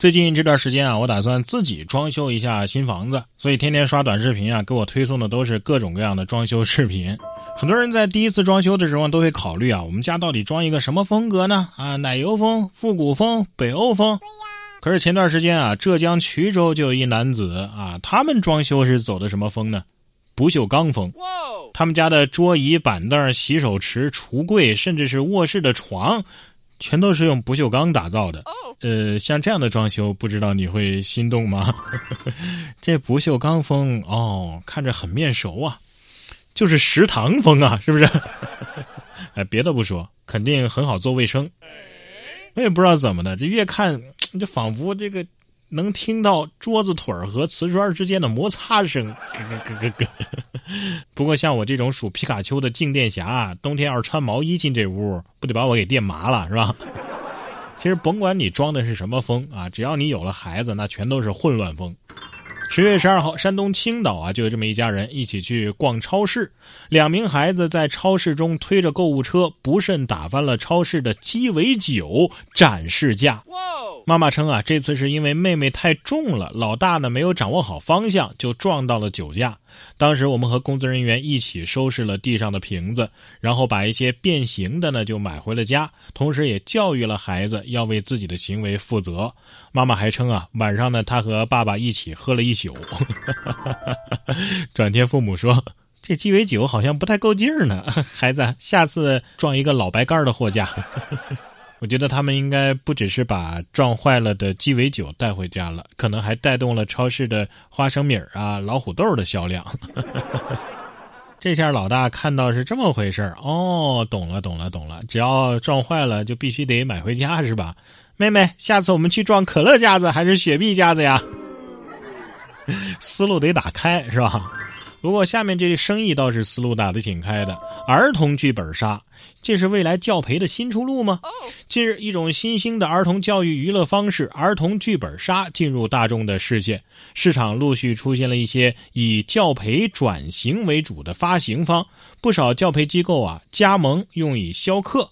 最近这段时间啊，我打算自己装修一下新房子，所以天天刷短视频啊，给我推送的都是各种各样的装修视频。很多人在第一次装修的时候都会考虑啊，我们家到底装一个什么风格呢？啊，奶油风、复古风、北欧风。可是前段时间啊，浙江衢州就有一男子啊，他们装修是走的什么风呢？不锈钢风。他们家的桌椅板凳、洗手池、橱柜，甚至是卧室的床。全都是用不锈钢打造的，呃，像这样的装修，不知道你会心动吗？这不锈钢风哦，看着很面熟啊，就是食堂风啊，是不是？哎，别的不说，肯定很好做卫生。我也不知道怎么的，这越看就仿佛这个。能听到桌子腿儿和瓷砖之间的摩擦声，咯咯咯咯咯。不过像我这种属皮卡丘的静电侠，冬天要是穿毛衣进这屋，不得把我给电麻了，是吧？其实甭管你装的是什么风啊，只要你有了孩子，那全都是混乱风。十月十二号，山东青岛啊，就有这么一家人一起去逛超市，两名孩子在超市中推着购物车，不慎打翻了超市的鸡尾酒展示架。妈妈称啊，这次是因为妹妹太重了，老大呢没有掌握好方向，就撞到了酒架。当时我们和工作人员一起收拾了地上的瓶子，然后把一些变形的呢就买回了家，同时也教育了孩子要为自己的行为负责。妈妈还称啊，晚上呢她和爸爸一起喝了一宿。转天父母说，这鸡尾酒好像不太够劲儿呢，孩子，下次撞一个老白干的货架。我觉得他们应该不只是把撞坏了的鸡尾酒带回家了，可能还带动了超市的花生米啊、老虎豆的销量。这下老大看到是这么回事哦，懂了，懂了，懂了。只要撞坏了，就必须得买回家，是吧？妹妹，下次我们去撞可乐架子还是雪碧架子呀？思路得打开，是吧？不过下面这生意倒是思路打得挺开的，儿童剧本杀，这是未来教培的新出路吗？近日，一种新兴的儿童教育娱乐方式——儿童剧本杀进入大众的视线，市场陆续出现了一些以教培转型为主的发行方，不少教培机构啊加盟用以销课。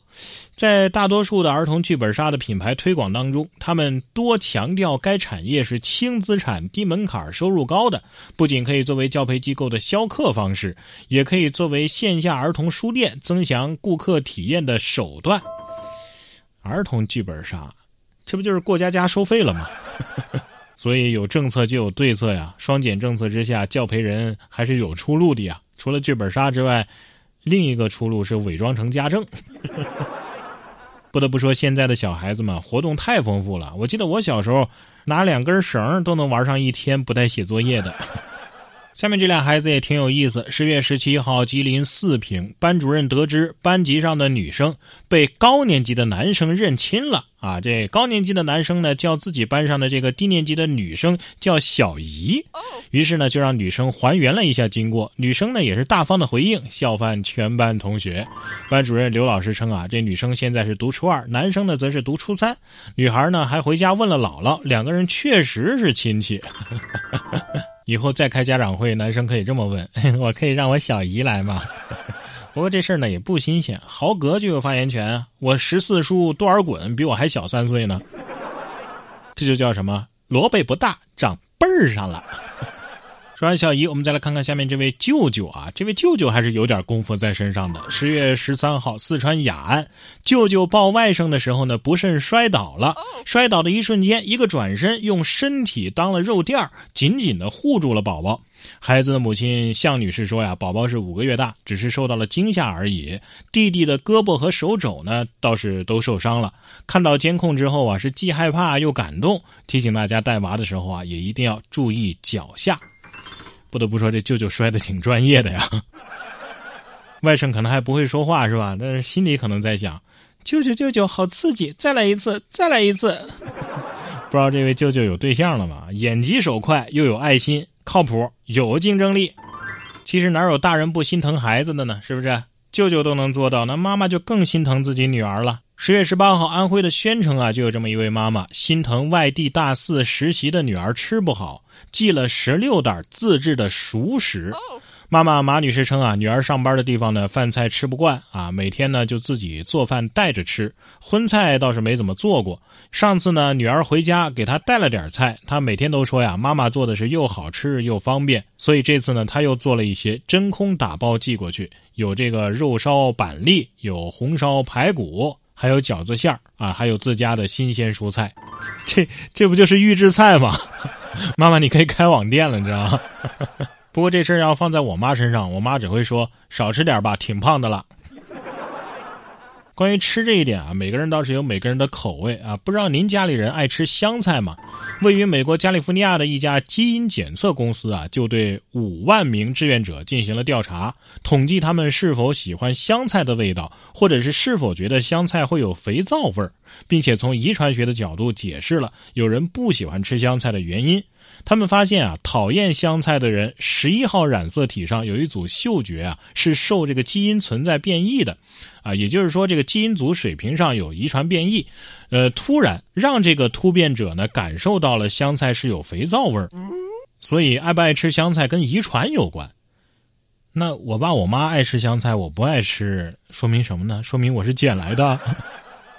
在大多数的儿童剧本杀的品牌推广当中，他们多强调该产业是轻资产、低门槛、收入高的，不仅可以作为教培机构的销课方式，也可以作为线下儿童书店增强顾客体验的手段。儿童剧本杀，这不就是过家家收费了吗？所以有政策就有对策呀，双减政策之下，教培人还是有出路的呀。除了剧本杀之外。另一个出路是伪装成家政。不得不说，现在的小孩子们活动太丰富了。我记得我小时候拿两根绳都能玩上一天不带写作业的。下面这俩孩子也挺有意思。十月十七号，吉林四平班主任得知班级上的女生被高年级的男生认亲了。啊，这高年级的男生呢，叫自己班上的这个低年级的女生叫小姨，于是呢，就让女生还原了一下经过。女生呢，也是大方的回应，笑翻全班同学。班主任刘老师称啊，这女生现在是读初二，男生呢则是读初三。女孩呢还回家问了姥姥，两个人确实是亲戚。以后再开家长会，男生可以这么问：我可以让我小姨来吗？不过这事儿呢也不新鲜，豪格就有发言权。我十四叔多尔衮比我还小三岁呢，这就叫什么？萝卜不大，长辈儿上了。说完小姨，我们再来看看下面这位舅舅啊，这位舅舅还是有点功夫在身上的。十月十三号，四川雅安，舅舅抱外甥的时候呢，不慎摔倒了。摔倒的一瞬间，一个转身，用身体当了肉垫紧紧的护住了宝宝。孩子的母亲向女士说呀：“宝宝是五个月大，只是受到了惊吓而已。弟弟的胳膊和手肘呢，倒是都受伤了。看到监控之后啊，是既害怕又感动，提醒大家带娃的时候啊，也一定要注意脚下。”不得不说，这舅舅摔的挺专业的呀。外甥可能还不会说话是吧？但是心里可能在想：舅舅舅舅好刺激，再来一次，再来一次。不知道这位舅舅有对象了吗？眼疾手快，又有爱心，靠谱，有竞争力。其实哪有大人不心疼孩子的呢？是不是？舅舅都能做到，那妈妈就更心疼自己女儿了。十月十八号，安徽的宣城啊，就有这么一位妈妈，心疼外地大四实习的女儿吃不好，寄了十六袋自制的熟食。妈妈马女士称啊，女儿上班的地方呢，饭菜吃不惯啊，每天呢就自己做饭带着吃，荤菜倒是没怎么做过。上次呢，女儿回家给她带了点菜，她每天都说呀，妈妈做的是又好吃又方便，所以这次呢，她又做了一些真空打包寄过去，有这个肉烧板栗，有红烧排骨，还有饺子馅儿啊，还有自家的新鲜蔬菜，这这不就是预制菜吗？妈妈，你可以开网店了，你知道吗？不过这事儿要放在我妈身上，我妈只会说少吃点吧，挺胖的了。关于吃这一点啊，每个人倒是有每个人的口味啊。不知道您家里人爱吃香菜吗？位于美国加利福尼亚的一家基因检测公司啊，就对五万名志愿者进行了调查，统计他们是否喜欢香菜的味道，或者是是否觉得香菜会有肥皂味儿，并且从遗传学的角度解释了有人不喜欢吃香菜的原因。他们发现啊，讨厌香菜的人，十一号染色体上有一组嗅觉啊，是受这个基因存在变异的，啊，也就是说这个基因组水平上有遗传变异，呃，突然让这个突变者呢感受到了香菜是有肥皂味儿，所以爱不爱吃香菜跟遗传有关。那我爸我妈爱吃香菜，我不爱吃，说明什么呢？说明我是捡来的。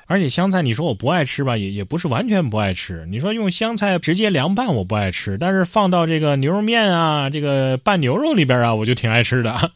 而且香菜，你说我不爱吃吧，也也不是完全不爱吃。你说用香菜直接凉拌，我不爱吃；但是放到这个牛肉面啊，这个拌牛肉里边啊，我就挺爱吃的。